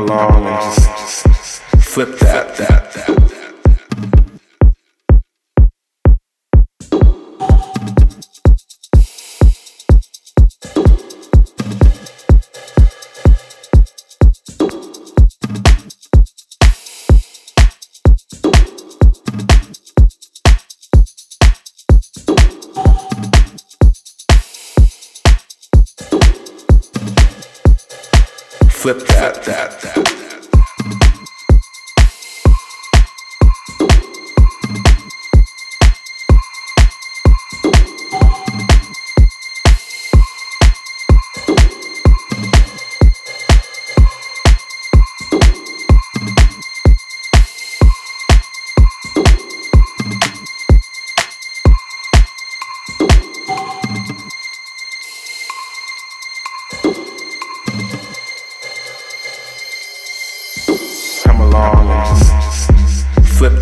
along and just flip that, that, that. flip that. that, that.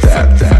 tap, tap.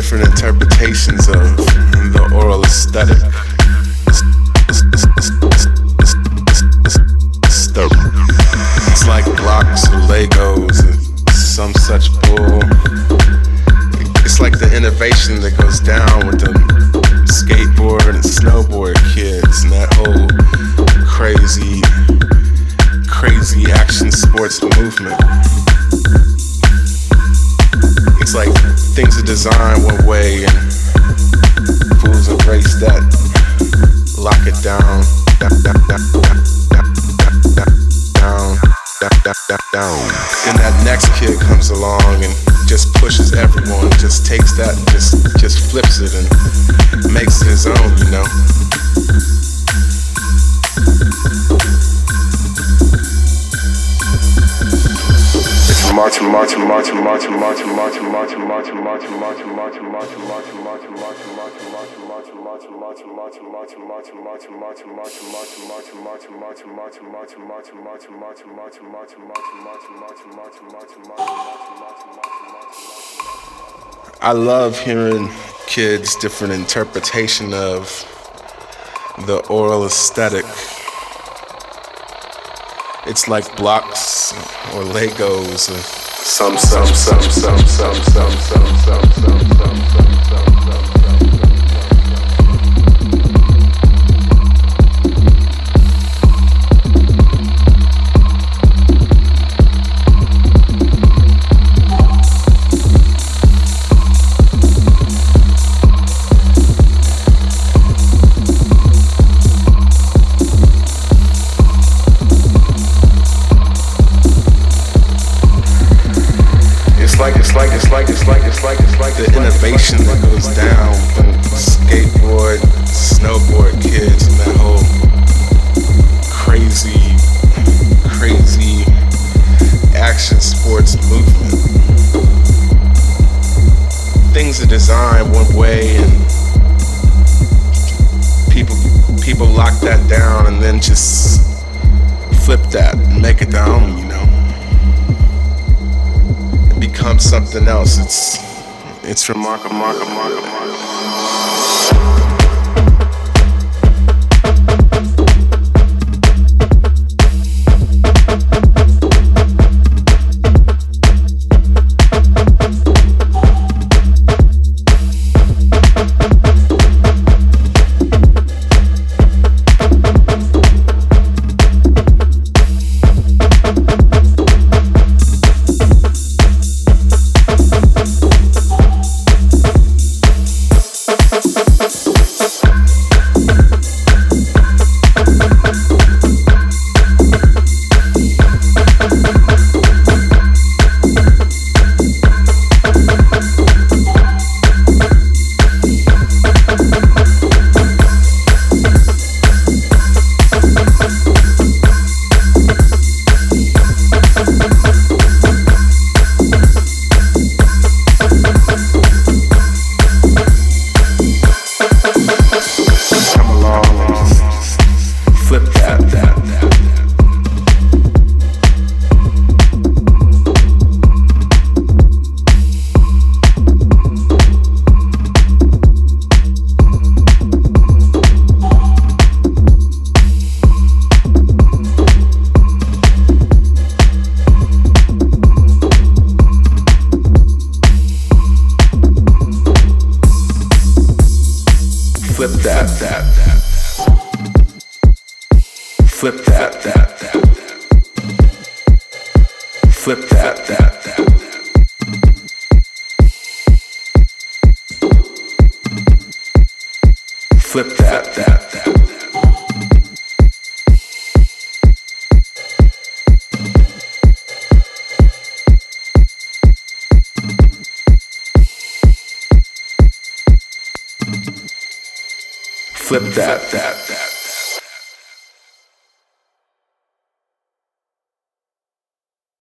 different interpretations of the oral aesthetic. It's like blocks or Legos and some such bull. It's like the innovation that goes down with the skateboard and snowboard kids and that whole crazy, crazy action sports movement it's like things are designed one way and fools embrace that. Lock it down, down, down, down. Then that next kid comes along and just pushes everyone, just takes that and just just flips it and makes it his own, you know. I love hearing kids' different interpretation of the oral aesthetic. It's like blocks or Legos or some, some, some, some, some, some, some, some. devastation that goes down when skateboard, snowboard kids and that whole crazy, crazy action sports movement. Things are designed one way and people people lock that down and then just flip that and make it their own, you know. It becomes something else. It's it's from remarkable, remarkable. Mark, that, that, that. Flip that, that, that. Flip that, that that. Flip that, that. Flip that, that, that.